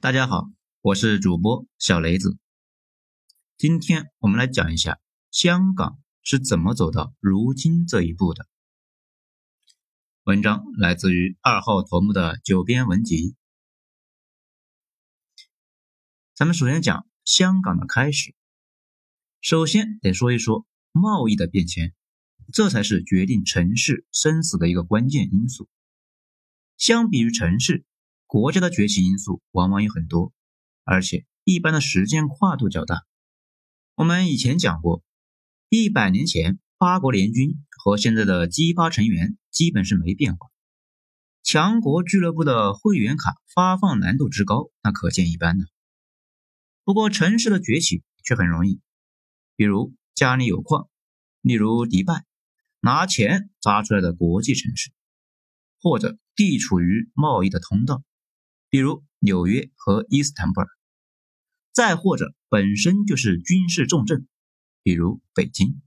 大家好，我是主播小雷子。今天我们来讲一下香港是怎么走到如今这一步的。文章来自于二号头目的九编文集。咱们首先讲香港的开始，首先得说一说贸易的变迁，这才是决定城市生死的一个关键因素。相比于城市。国家的崛起因素往往有很多，而且一般的时间跨度较大。我们以前讲过，一百年前八国联军和现在的 G 八成员基本是没变化。强国俱乐部的会员卡发放难度之高，那可见一斑呢。不过城市的崛起却很容易，比如家里有矿，例如迪拜，拿钱砸出来的国际城市，或者地处于贸易的通道。比如纽约和伊斯坦布尔，再或者本身就是军事重镇，比如北京。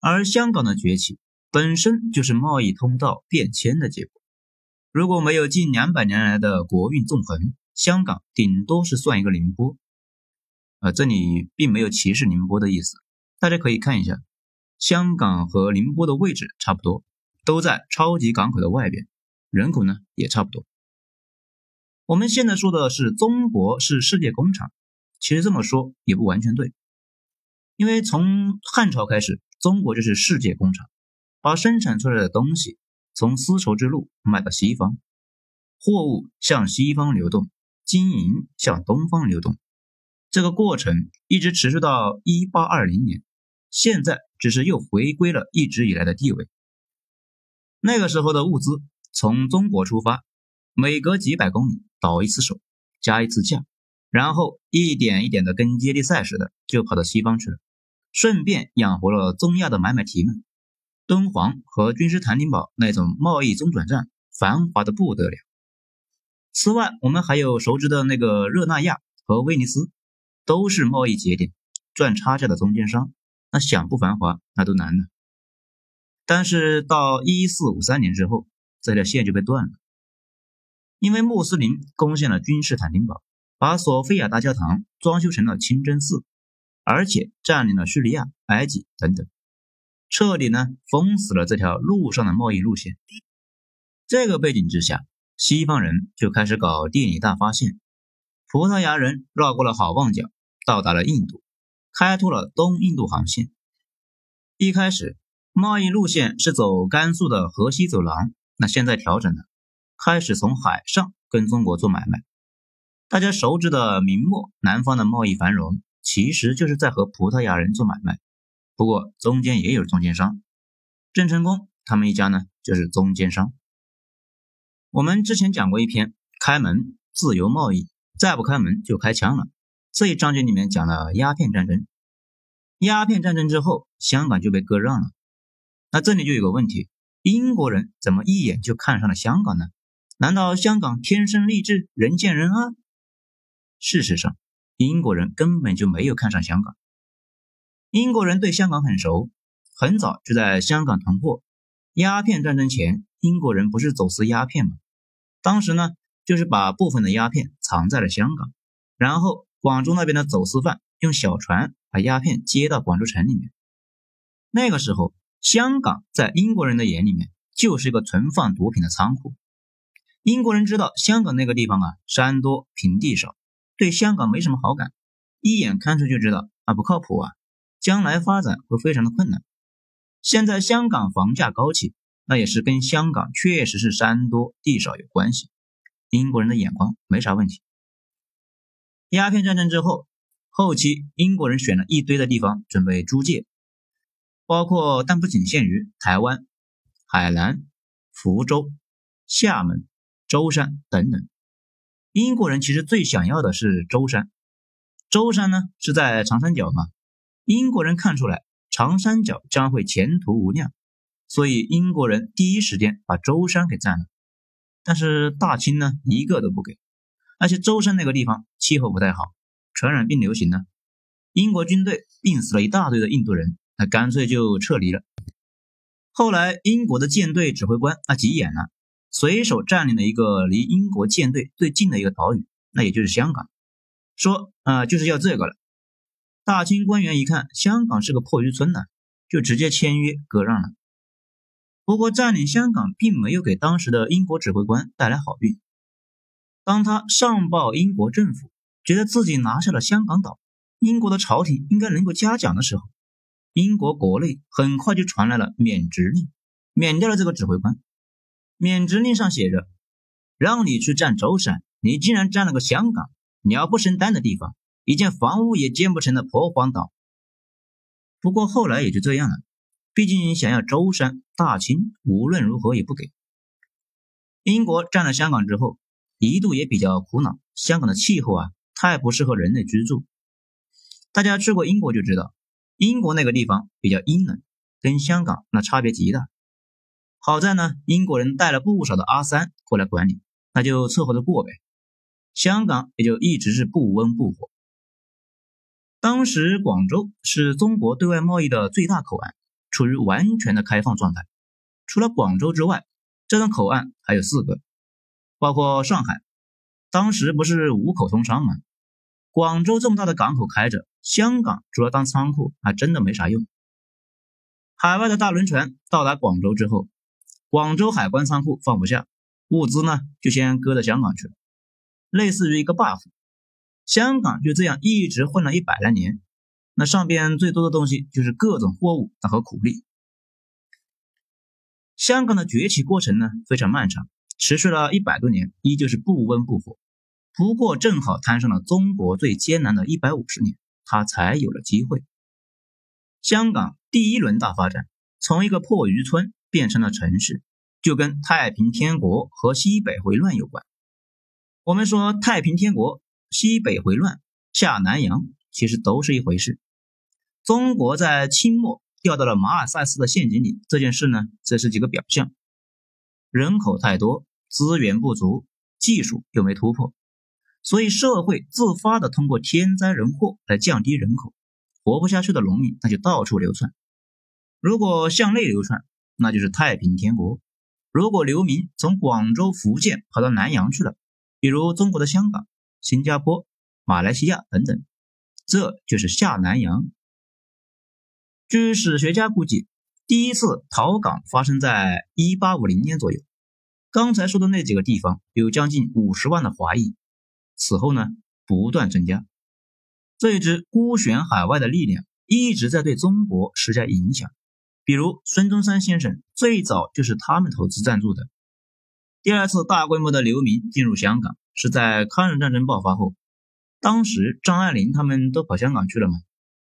而香港的崛起本身就是贸易通道变迁的结果。如果没有近两百年来的国运纵横，香港顶多是算一个宁波。啊，这里并没有歧视宁波的意思，大家可以看一下，香港和宁波的位置差不多，都在超级港口的外边，人口呢也差不多。我们现在说的是中国是世界工厂，其实这么说也不完全对，因为从汉朝开始，中国就是世界工厂，把生产出来的东西从丝绸之路卖到西方，货物向西方流动，金银向东方流动，这个过程一直持续到一八二零年，现在只是又回归了一直以来的地位。那个时候的物资从中国出发。每隔几百公里倒一次手，加一次价，然后一点一点的跟接力赛似的就跑到西方去了，顺便养活了中亚的买买提们。敦煌和君士坦丁堡那种贸易中转站，繁华的不得了。此外，我们还有熟知的那个热那亚和威尼斯，都是贸易节点，赚差价的中间商，那想不繁华那都难了。但是到一四五三年之后，这条线就被断了。因为穆斯林攻陷了君士坦丁堡，把索菲亚大教堂装修成了清真寺，而且占领了叙利亚、埃及等等，彻底呢封死了这条路上的贸易路线。这个背景之下，西方人就开始搞地理大发现。葡萄牙人绕过了好望角，到达了印度，开拓了东印度航线。一开始贸易路线是走甘肃的河西走廊，那现在调整了。开始从海上跟中国做买卖，大家熟知的明末南方的贸易繁荣，其实就是在和葡萄牙人做买卖。不过中间也有中间商，郑成功他们一家呢就是中间商。我们之前讲过一篇开门自由贸易，再不开门就开枪了。这一章节里面讲了鸦片战争，鸦片战争之后，香港就被割让了。那这里就有个问题，英国人怎么一眼就看上了香港呢？难道香港天生丽质，人见人爱？事实上，英国人根本就没有看上香港。英国人对香港很熟，很早就在香港囤货。鸦片战争前，英国人不是走私鸦片吗？当时呢，就是把部分的鸦片藏在了香港，然后广州那边的走私犯用小船把鸦片接到广州城里面。那个时候，香港在英国人的眼里面就是一个存放毒品的仓库。英国人知道香港那个地方啊，山多平地少，对香港没什么好感，一眼看出就知道啊不靠谱啊，将来发展会非常的困难。现在香港房价高起，那也是跟香港确实是山多地少有关系。英国人的眼光没啥问题。鸦片战争之后，后期英国人选了一堆的地方准备租界，包括但不仅限于台湾、海南、福州、厦门。舟山等等，英国人其实最想要的是舟山。舟山呢是在长三角嘛，英国人看出来长三角将会前途无量，所以英国人第一时间把舟山给占了。但是大清呢一个都不给，而且舟山那个地方气候不太好，传染病流行呢，英国军队病死了一大堆的印度人，那干脆就撤离了。后来英国的舰队指挥官啊急眼了。随手占领了一个离英国舰队最近的一个岛屿，那也就是香港，说啊就是要这个了。大清官员一看香港是个破渔村呢，就直接签约割让了。不过占领香港并没有给当时的英国指挥官带来好运。当他上报英国政府，觉得自己拿下了香港岛，英国的朝廷应该能够嘉奖的时候，英国国内很快就传来了免职令，免掉了这个指挥官。免职令上写着：“让你去占舟山，你竟然占了个香港，鸟不生蛋的地方，一间房屋也建不成的破荒岛。”不过后来也就这样了，毕竟想要舟山，大清无论如何也不给。英国占了香港之后。一度也比较苦恼，香港的气候啊，太不适合人类居住。大家去过英国就知道，英国那个地方比较阴冷，跟香港那差别极大。好在呢，英国人带了不少的阿三过来管理，那就凑合着过呗。香港也就一直是不温不火。当时广州是中国对外贸易的最大口岸，处于完全的开放状态。除了广州之外，这种口岸还有四个。包括上海，当时不是五口通商吗？广州这么大的港口开着，香港主要当仓库，还真的没啥用。海外的大轮船到达广州之后，广州海关仓库放不下物资呢，就先搁到香港去了，类似于一个 buff。香港就这样一直混了一百来年，那上边最多的东西就是各种货物和苦力。香港的崛起过程呢，非常漫长。持续了一百多年，依旧是不温不火。不过正好摊上了中国最艰难的一百五十年，它才有了机会。香港第一轮大发展，从一个破渔村变成了城市，就跟太平天国和西北回乱有关。我们说太平天国、西北回乱、下南洋，其实都是一回事。中国在清末掉到了马尔萨斯的陷阱里，这件事呢，这是几个表象：人口太多。资源不足，技术又没突破，所以社会自发的通过天灾人祸来降低人口，活不下去的农民那就到处流窜。如果向内流窜，那就是太平天国；如果流民从广州、福建跑到南洋去了，比如中国的香港、新加坡、马来西亚等等，这就是下南洋。据史学家估计，第一次逃港发生在一八五零年左右。刚才说的那几个地方有将近五十万的华裔，此后呢不断增加。这一支孤悬海外的力量一直在对中国施加影响，比如孙中山先生最早就是他们投资赞助的。第二次大规模的流民进入香港是在抗日战争爆发后，当时张爱玲他们都跑香港去了嘛，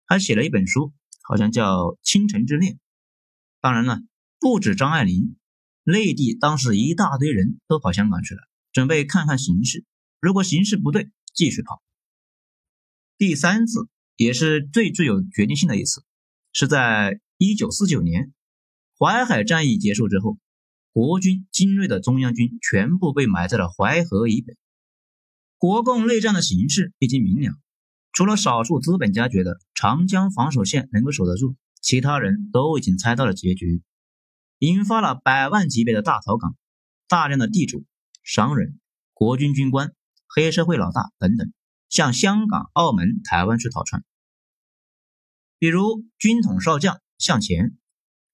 还写了一本书，好像叫《倾城之恋》。当然了，不止张爱玲。内地当时一大堆人都跑香港去了，准备看看形势。如果形势不对，继续跑。第三次也是最具有决定性的一次，是在一九四九年淮海战役结束之后，国军精锐的中央军全部被埋在了淮河以北。国共内战的形势已经明了，除了少数资本家觉得长江防守线能够守得住，其他人都已经猜到了结局。引发了百万级别的大逃港，大量的地主、商人、国军军官、黑社会老大等等向香港、澳门、台湾去逃窜。比如军统少将向前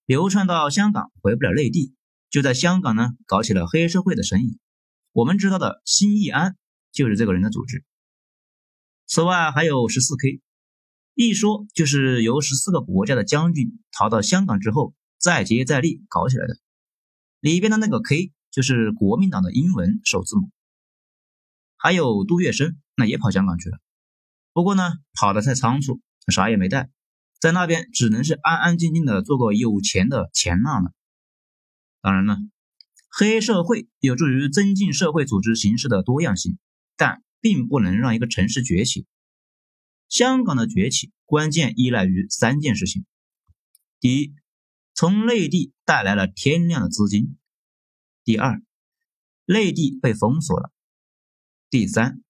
流窜到香港，回不了内地，就在香港呢搞起了黑社会的生意。我们知道的新义安就是这个人的组织。此外还有十四 K，一说就是由十四个国家的将军逃到香港之后。再接再厉搞起来的，里边的那个 K 就是国民党的英文首字母。还有杜月笙，那也跑香港去了，不过呢，跑得太仓促，啥也没带，在那边只能是安安静静的做个有钱的钱浪了。当然了，黑社会有助于增进社会组织形式的多样性，但并不能让一个城市崛起。香港的崛起关键依赖于三件事情：第一，从内地带来了天量的资金。第二，内地被封锁了。第三，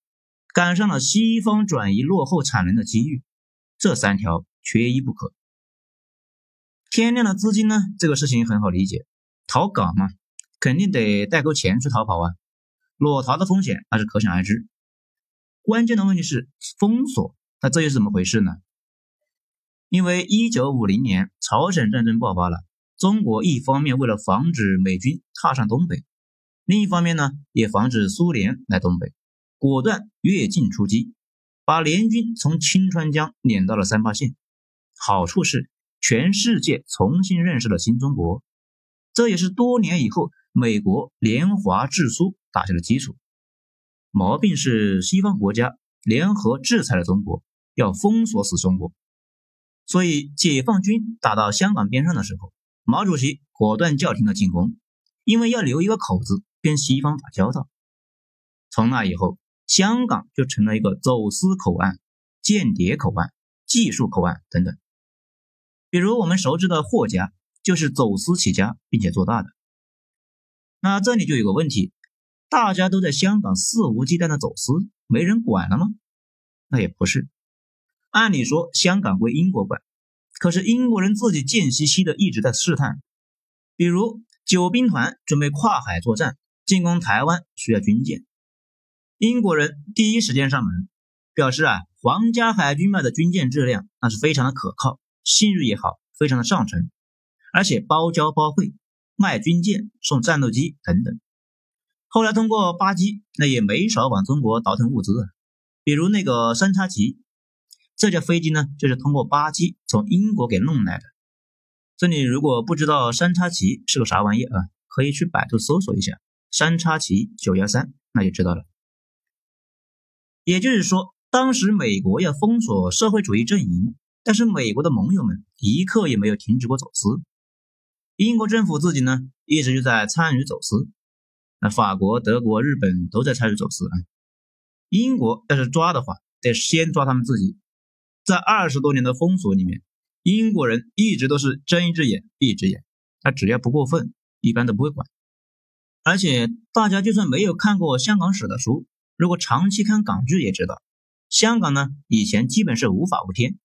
赶上了西方转移落后产能的机遇。这三条缺一不可。天量的资金呢？这个事情很好理解，逃港嘛，肯定得带够钱去逃跑啊，裸逃的风险那是可想而知。关键的问题是封锁，那这又是怎么回事呢？因为一九五零年朝鲜战争爆发了，中国一方面为了防止美军踏上东北，另一方面呢也防止苏联来东北，果断越境出击，把联军从清川江撵到了三八线。好处是全世界重新认识了新中国，这也是多年以后美国联华制苏打下的基础。毛病是西方国家联合制裁了中国，要封锁死中国。所以解放军打到香港边上的时候，毛主席果断叫停了进攻，因为要留一个口子跟西方打交道。从那以后，香港就成了一个走私口岸、间谍口岸、技术口岸等等。比如我们熟知的霍家，就是走私起家并且做大的。那这里就有个问题。大家都在香港肆无忌惮的走私，没人管了吗？那也不是。按理说香港归英国管，可是英国人自己贱兮兮的一直在试探。比如九兵团准备跨海作战，进攻台湾需要军舰，英国人第一时间上门，表示啊，皇家海军卖的军舰质量那是非常的可靠，信誉也好，非常的上乘，而且包教包会，卖军舰送战斗机等等。后来通过巴基，那也没少往中国倒腾物资啊，比如那个三叉戟，这架飞机呢，就是通过巴基从英国给弄来的。这里如果不知道三叉戟是个啥玩意啊，可以去百度搜索一下三叉戟九幺三，那就知道了。也就是说，当时美国要封锁社会主义阵营，但是美国的盟友们一刻也没有停止过走私，英国政府自己呢，一直就在参与走私。那法国、德国、日本都在参与走私啊。英国要是抓的话，得先抓他们自己。在二十多年的封锁里面，英国人一直都是睁一只眼闭一只眼，他只要不过分，一般都不会管。而且大家就算没有看过香港史的书，如果长期看港剧也知道，香港呢以前基本是无法无天。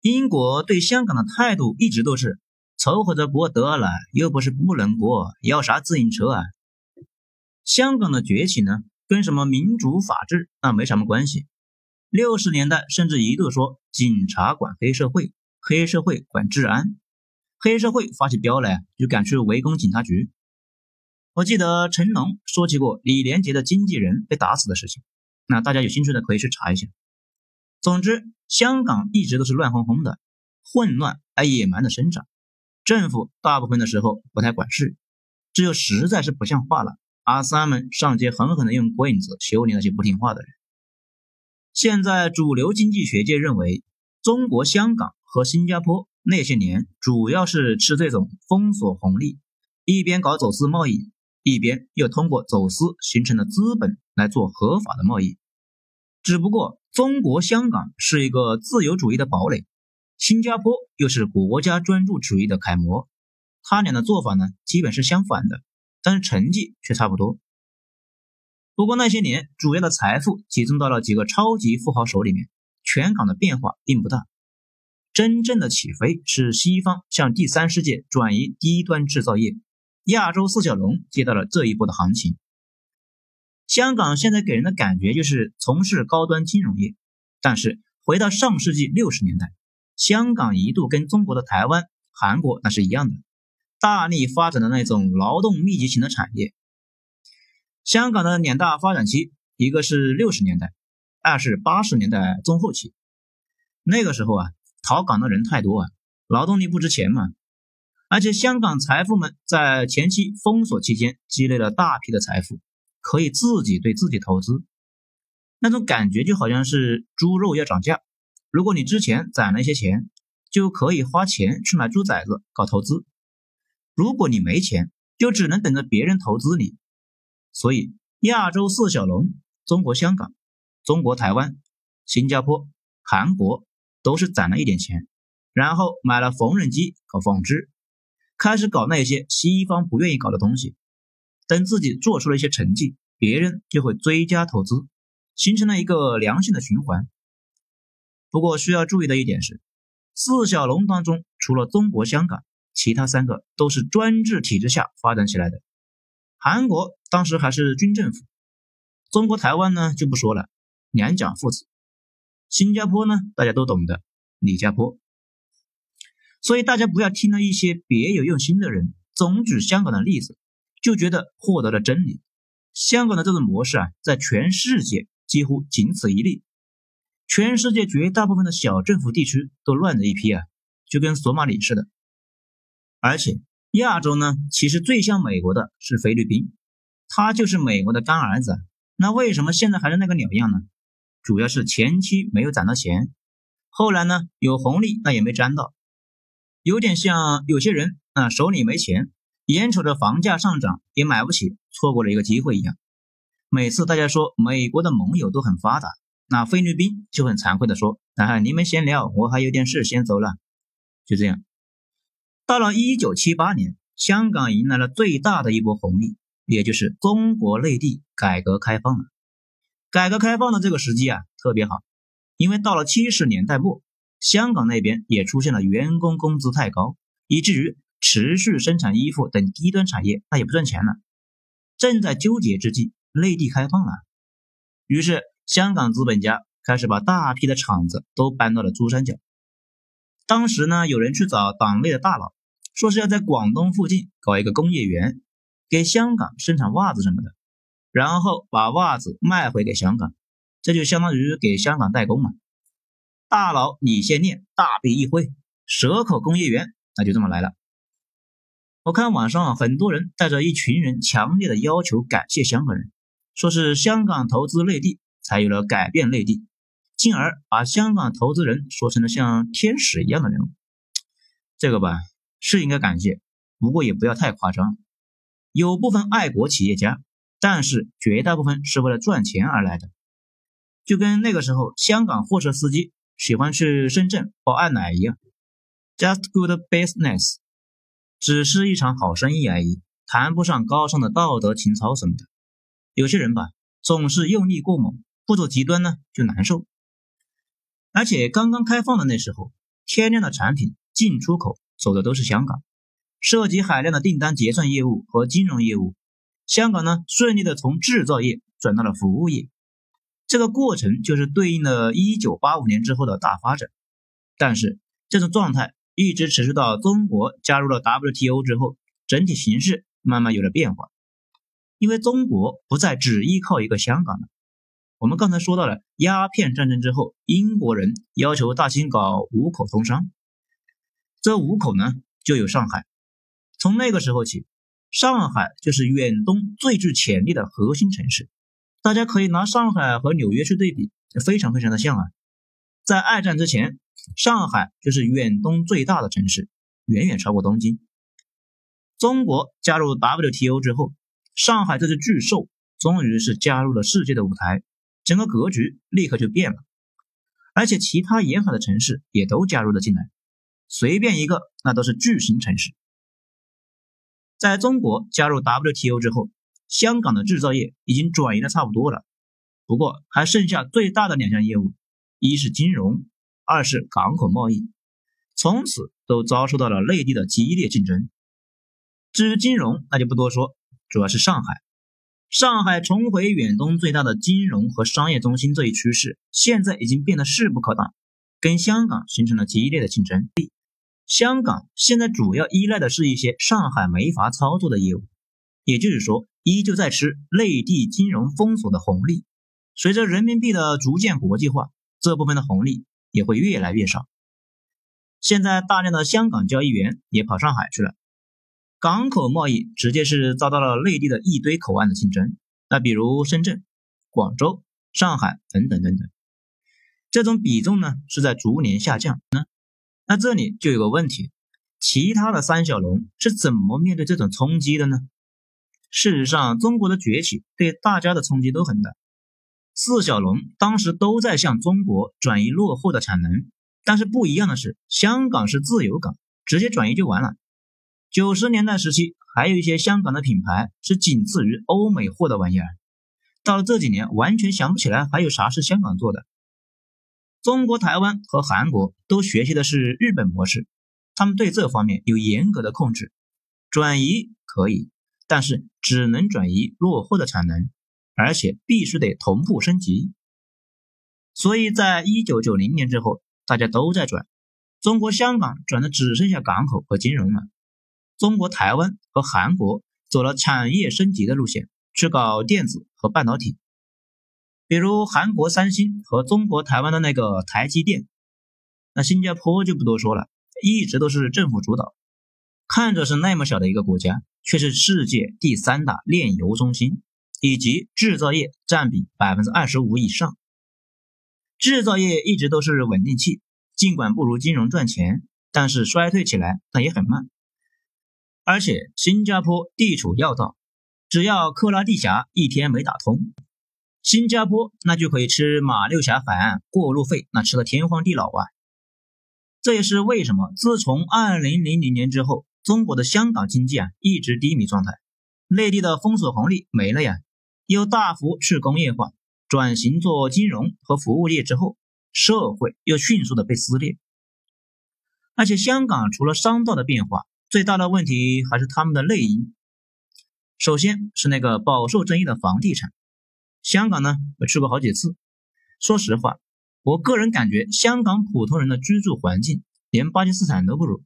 英国对香港的态度一直都是凑合着过得了，又不是不能过，要啥自行车啊？香港的崛起呢，跟什么民主法治那没什么关系。六十年代甚至一度说警察管黑社会，黑社会管治安，黑社会发起飙来就敢去围攻警察局。我记得成龙说起过李连杰的经纪人被打死的事情，那大家有兴趣的可以去查一下。总之，香港一直都是乱哄哄的，混乱而野蛮的生长，政府大部分的时候不太管事，只有实在是不像话了。阿三们上街狠狠地用棍子修理那些不听话的人。现在主流经济学界认为，中国香港和新加坡那些年主要是吃这种封锁红利，一边搞走私贸易，一边又通过走私形成的资本来做合法的贸易。只不过，中国香港是一个自由主义的堡垒，新加坡又是国家专注主义的楷模，他俩的做法呢，基本是相反的。但是成绩却差不多。不过那些年，主要的财富集中到了几个超级富豪手里面，全港的变化并不大。真正的起飞是西方向第三世界转移低端制造业，亚洲四小龙接到了这一波的行情。香港现在给人的感觉就是从事高端金融业，但是回到上世纪六十年代，香港一度跟中国的台湾、韩国那是一样的。大力发展的那种劳动密集型的产业，香港的两大发展期，一个是六十年代，二是八十年代中后期。那个时候啊，逃港的人太多啊，劳动力不值钱嘛。而且香港财富们在前期封锁期间积累了大批的财富，可以自己对自己投资，那种感觉就好像是猪肉要涨价，如果你之前攒了一些钱，就可以花钱去买猪崽子搞投资。如果你没钱，就只能等着别人投资你。所以，亚洲四小龙——中国香港、中国台湾、新加坡、韩国，都是攒了一点钱，然后买了缝纫机搞纺织，开始搞那些西方不愿意搞的东西。等自己做出了一些成绩，别人就会追加投资，形成了一个良性的循环。不过需要注意的一点是，四小龙当中，除了中国香港。其他三个都是专制体制下发展起来的。韩国当时还是军政府，中国台湾呢就不说了，两蒋父子。新加坡呢，大家都懂的，李家坡。所以大家不要听了一些别有用心的人总举香港的例子，就觉得获得了真理。香港的这种模式啊，在全世界几乎仅此一例。全世界绝大部分的小政府地区都乱着一批啊，就跟索马里似的。而且亚洲呢，其实最像美国的是菲律宾，它就是美国的干儿子。那为什么现在还是那个鸟样呢？主要是前期没有攒到钱，后来呢有红利那也没沾到。有点像有些人啊，手里没钱，眼瞅着房价上涨也买不起，错过了一个机会一样。每次大家说美国的盟友都很发达，那菲律宾就很惭愧的说：“啊，你们先聊，我还有点事先走了。”就这样，到了一九七八年，香港迎来了最大的一波红利，也就是中国内地改革开放了。改革开放的这个时机啊，特别好，因为到了七十年代末。香港那边也出现了员工工资太高，以至于持续生产衣服等低端产业那也不赚钱了。正在纠结之际，内地开放了，于是香港资本家开始把大批的厂子都搬到了珠三角。当时呢，有人去找党内的大佬，说是要在广东附近搞一个工业园，给香港生产袜子什么的，然后把袜子卖回给香港，这就相当于给香港代工嘛。大佬，你先念，大笔一挥，蛇口工业园，那就这么来了。我看网上很多人带着一群人强烈的要求感谢香港人，说是香港投资内地才有了改变内地，进而把香港投资人说成了像天使一样的人物。这个吧是应该感谢，不过也不要太夸张。有部分爱国企业家，但是绝大部分是为了赚钱而来的，就跟那个时候香港货车司机。喜欢去深圳包爱奶一样，just good business，只是一场好生意而已，谈不上高尚的道德情操什么的。有些人吧，总是用力过猛，不走极端呢就难受。而且刚刚开放的那时候，天量的产品进出口走的都是香港，涉及海量的订单结算业务和金融业务，香港呢顺利的从制造业转到了服务业。这个过程就是对应了1985年之后的大发展，但是这种状态一直持续到中国加入了 WTO 之后，整体形势慢慢有了变化。因为中国不再只依靠一个香港了。我们刚才说到了鸦片战争之后，英国人要求大清搞五口通商，这五口呢就有上海。从那个时候起，上海就是远东最具潜力的核心城市。大家可以拿上海和纽约去对比，非常非常的像啊。在二战之前，上海就是远东最大的城市，远远超过东京。中国加入 WTO 之后，上海这只巨兽终于是加入了世界的舞台，整个格局立刻就变了。而且其他沿海的城市也都加入了进来，随便一个那都是巨型城市。在中国加入 WTO 之后。香港的制造业已经转移的差不多了，不过还剩下最大的两项业务，一是金融，二是港口贸易，从此都遭受到了内地的激烈竞争。至于金融，那就不多说，主要是上海，上海重回远东最大的金融和商业中心这一趋势，现在已经变得势不可挡，跟香港形成了激烈的竞争。香港现在主要依赖的是一些上海没法操作的业务，也就是说。依旧在吃内地金融封锁的红利，随着人民币的逐渐国际化，这部分的红利也会越来越少。现在大量的香港交易员也跑上海去了，港口贸易直接是遭到了内地的一堆口岸的竞争。那比如深圳、广州、上海等等等等，这种比重呢是在逐年下降呢。那这里就有个问题，其他的三小龙是怎么面对这种冲击的呢？事实上，中国的崛起对大家的冲击都很大。四小龙当时都在向中国转移落后的产能，但是不一样的是，香港是自由港，直接转移就完了。九十年代时期，还有一些香港的品牌是仅次于欧美货的玩意儿，到了这几年，完全想不起来还有啥是香港做的。中国台湾和韩国都学习的是日本模式，他们对这方面有严格的控制，转移可以。但是只能转移落后的产能，而且必须得同步升级。所以在一九九零年之后，大家都在转，中国香港转的只剩下港口和金融了。中国台湾和韩国走了产业升级的路线，去搞电子和半导体，比如韩国三星和中国台湾的那个台积电。那新加坡就不多说了，一直都是政府主导，看着是那么小的一个国家，却是世界第三大炼油中心，以及制造业占比百分之二十五以上。制造业一直都是稳定器，尽管不如金融赚钱，但是衰退起来那也很慢。而且新加坡地处要道，只要克拉地峡一天没打通，新加坡那就可以吃马六甲海岸过路费，那吃的天荒地老啊！这也是为什么自从二零零零年之后，中国的香港经济啊一直低迷状态，内地的封锁红利没了呀，又大幅去工业化。转型做金融和服务业之后，社会又迅速的被撕裂。而且香港除了商道的变化，最大的问题还是他们的内因。首先是那个饱受争议的房地产。香港呢，我去过好几次。说实话，我个人感觉香港普通人的居住环境连巴基斯坦都不如。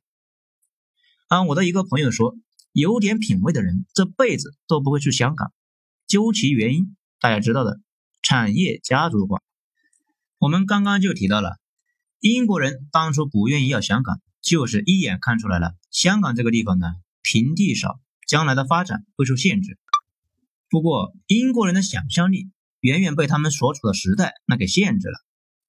按我的一个朋友说，有点品位的人这辈子都不会去香港。究其原因，大家知道的。产业家族化，我们刚刚就提到了，英国人当初不愿意要香港，就是一眼看出来了，香港这个地方呢，平地少，将来的发展会受限制。不过，英国人的想象力远远被他们所处的时代那给限制了，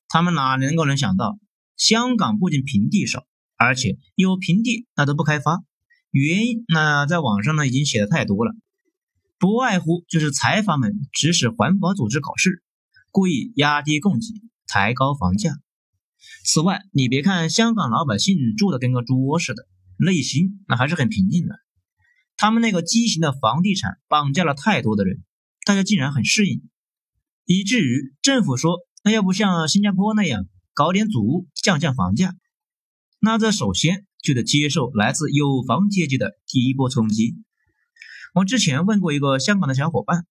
他们哪能够能想到，香港不仅平地少，而且有平地那都不开发，原因那在网上呢已经写的太多了。不外乎就是财阀们指使环保组织搞事，故意压低供给，抬高房价。此外，你别看香港老百姓住的跟个猪窝似的，内心那还是很平静的。他们那个畸形的房地产绑架了太多的人，大家竟然很适应，以至于政府说，那要不像新加坡那样搞点祖屋，降降房价？那这首先就得接受来自有房阶级的第一波冲击。我之前问过一个香港的小伙伴，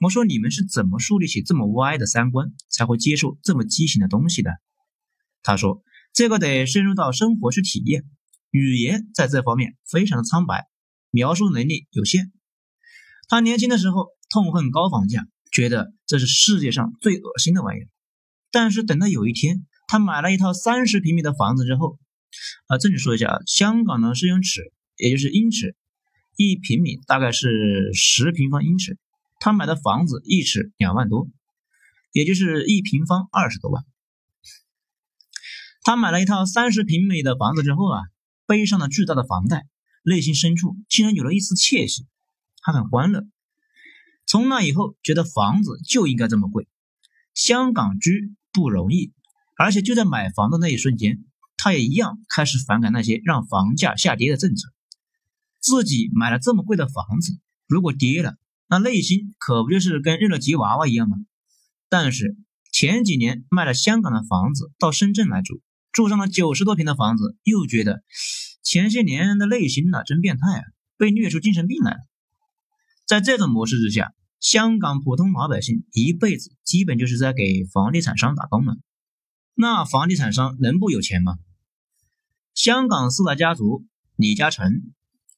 我说你们是怎么树立起这么歪的三观，才会接受这么畸形的东西的？他说这个得深入到生活去体验，语言在这方面非常的苍白，描述能力有限。他年轻的时候痛恨高房价，觉得这是世界上最恶心的玩意儿。但是等到有一天，他买了一套三十平米的房子之后，啊，这里说一下啊，香港呢是用尺，也就是英尺。一平米大概是十平方英尺，他买的房子一尺两万多，也就是一平方二十多万。他买了一套三十平米的房子之后啊，背上了巨大的房贷，内心深处竟然有了一丝窃喜，他很欢乐。从那以后，觉得房子就应该这么贵，香港居不容易，而且就在买房的那一瞬间，他也一样开始反感那些让房价下跌的政策。自己买了这么贵的房子，如果跌了，那内心可不就是跟日了吉娃娃一样吗？但是前几年卖了香港的房子到深圳来住，住上了九十多平的房子，又觉得前些年的内心呐真变态啊，被虐出精神病来了。在这种模式之下，香港普通老百姓一辈子基本就是在给房地产商打工了。那房地产商能不有钱吗？香港四大家族，李嘉诚。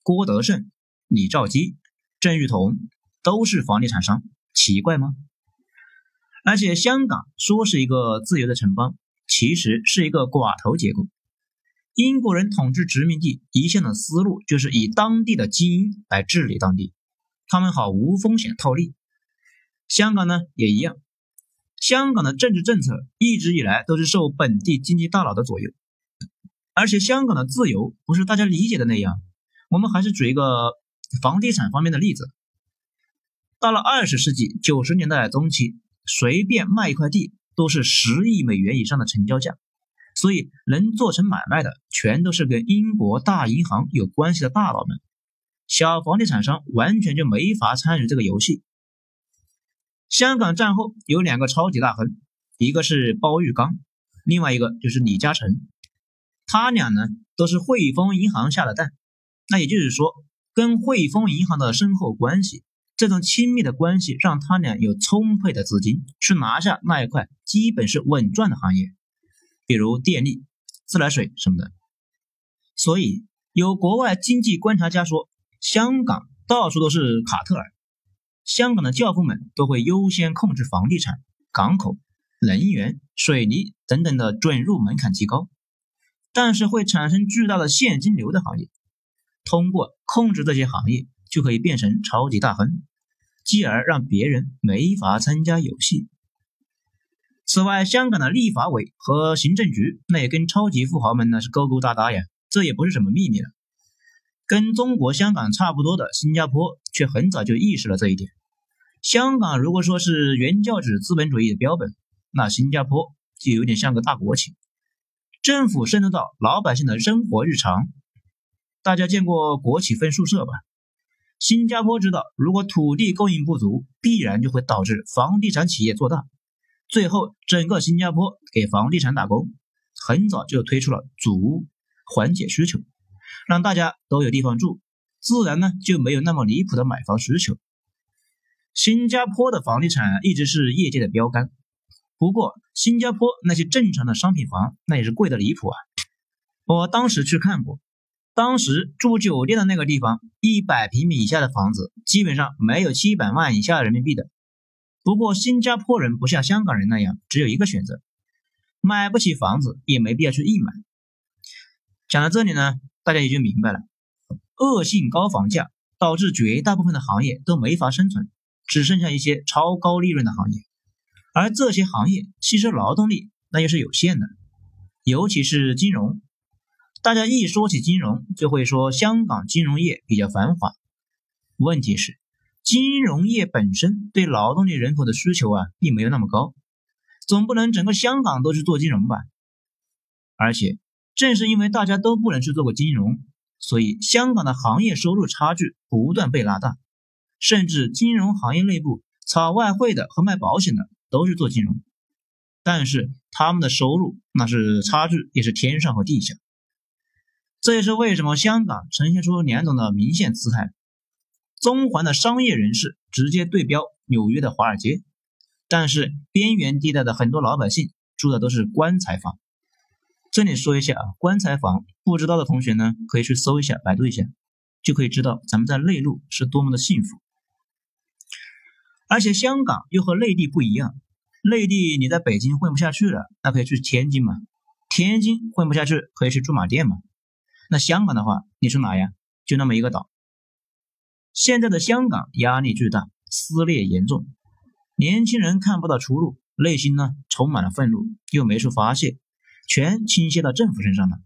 郭德胜、李兆基、郑裕彤都是房地产商，奇怪吗？而且香港说是一个自由的城邦，其实是一个寡头结构。英国人统治殖民地一向的思路就是以当地的精英来治理当地，他们好无风险套利。香港呢也一样，香港的政治政策一直以来都是受本地经济大佬的左右，而且香港的自由不是大家理解的那样。我们还是举一个房地产方面的例子。到了二十世纪九十年代中期，随便卖一块地都是十亿美元以上的成交价，所以能做成买卖的全都是跟英国大银行有关系的大佬们，小房地产商完全就没法参与这个游戏。香港战后有两个超级大亨，一个是包玉刚，另外一个就是李嘉诚，他俩呢都是汇丰银行下的蛋。那也就是说，跟汇丰银行的深厚关系，这种亲密的关系，让他俩有充沛的资金去拿下那一块基本是稳赚的行业，比如电力、自来水什么的。所以有国外经济观察家说，香港到处都是卡特尔，香港的教父们都会优先控制房地产、港口、能源、水泥等等的准入门槛极高，但是会产生巨大的现金流的行业。通过控制这些行业，就可以变成超级大亨。继而让别人没法参加游戏。此外，香港的立法委和行政局那也跟超级富豪们呢是勾勾搭搭呀，这也不是什么秘密了。跟中国香港差不多的新加坡，却很早就意识了这一点。香港如果说是原教旨资本主义的标本，那新加坡就有点像个大国企，政府渗透到老百姓的生活日常。大家见过国企分宿舍吧？新加坡知道，如果土地供应不足，必然就会导致房地产企业做大，最后整个新加坡给房地产打工。很早就推出了祖屋，缓解需求，让大家都有地方住，自然呢就没有那么离谱的买房需求。新加坡的房地产一直是业界的标杆，不过新加坡那些正常的商品房那也是贵的离谱啊！我当时去看过。当时住酒店的那个地方，一百平米以下的房子基本上没有七百万以下人民币的。不过新加坡人不像香港人那样只有一个选择，买不起房子也没必要去硬买。讲到这里呢，大家也就明白了，恶性高房价导致绝大部分的行业都没法生存，只剩下一些超高利润的行业，而这些行业吸收劳动力那又是有限的，尤其是金融。大家一说起金融，就会说香港金融业比较繁华。问题是，金融业本身对劳动力人口的需求啊，并没有那么高，总不能整个香港都去做金融吧？而且，正是因为大家都不能去做过金融，所以香港的行业收入差距不断被拉大，甚至金融行业内部炒外汇的和卖保险的都是做金融，但是他们的收入那是差距也是天上和地下。这也是为什么香港呈现出两种的明显姿态：中环的商业人士直接对标纽约的华尔街，但是边缘地带的很多老百姓住的都是棺材房。这里说一下啊，棺材房不知道的同学呢，可以去搜一下，百度一下，就可以知道咱们在内陆是多么的幸福。而且香港又和内地不一样，内地你在北京混不下去了，那可以去天津嘛；天津混不下去，可以去驻马店嘛。那香港的话，你说哪呀？就那么一个岛。现在的香港压力巨大，撕裂严重，年轻人看不到出路，内心呢充满了愤怒，又没处发泄，全倾泻到政府身上了，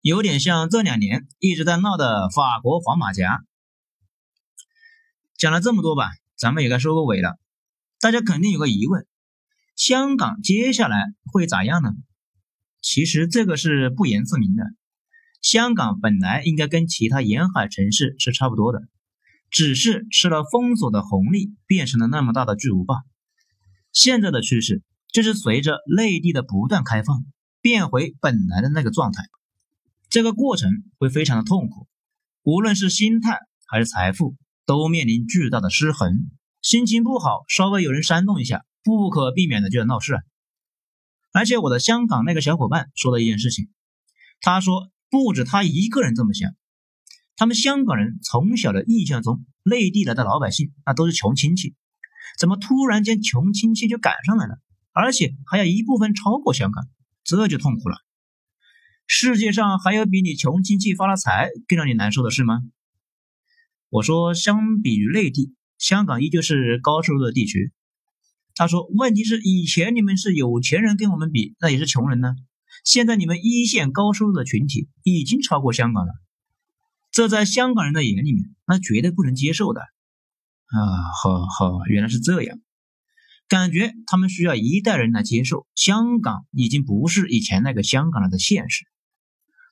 有点像这两年一直在闹的法国黄马甲。讲了这么多吧，咱们也该收个尾了。大家肯定有个疑问：香港接下来会咋样呢？其实这个是不言自明的。香港本来应该跟其他沿海城市是差不多的，只是吃了封锁的红利，变成了那么大的巨无霸。现在的趋势就是随着内地的不断开放，变回本来的那个状态。这个过程会非常的痛苦，无论是心态还是财富，都面临巨大的失衡。心情不好，稍微有人煽动一下，不可避免的就要闹事。而且我的香港那个小伙伴说了一件事情，他说。不止他一个人这么想，他们香港人从小的印象中，内地来的老百姓那都是穷亲戚，怎么突然间穷亲戚就赶上来了，而且还要一部分超过香港，这就痛苦了。世界上还有比你穷亲戚发了财更让你难受的事吗？我说，相比于内地，香港依旧是高收入的地区。他说，问题是以前你们是有钱人，跟我们比，那也是穷人呢。现在你们一线高收入的群体已经超过香港了，这在香港人的眼里面，那绝对不能接受的啊！好好，原来是这样，感觉他们需要一代人来接受香港已经不是以前那个香港了的现实。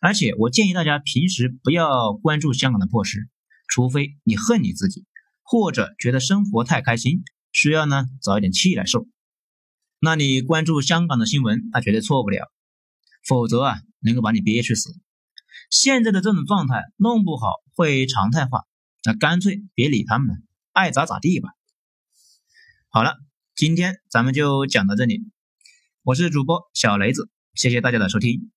而且我建议大家平时不要关注香港的破事，除非你恨你自己，或者觉得生活太开心，需要呢找一点气来受，那你关注香港的新闻，那绝对错不了。否则啊，能够把你憋屈死。现在的这种状态弄不好会常态化，那干脆别理他们，爱咋咋地吧。好了，今天咱们就讲到这里。我是主播小雷子，谢谢大家的收听。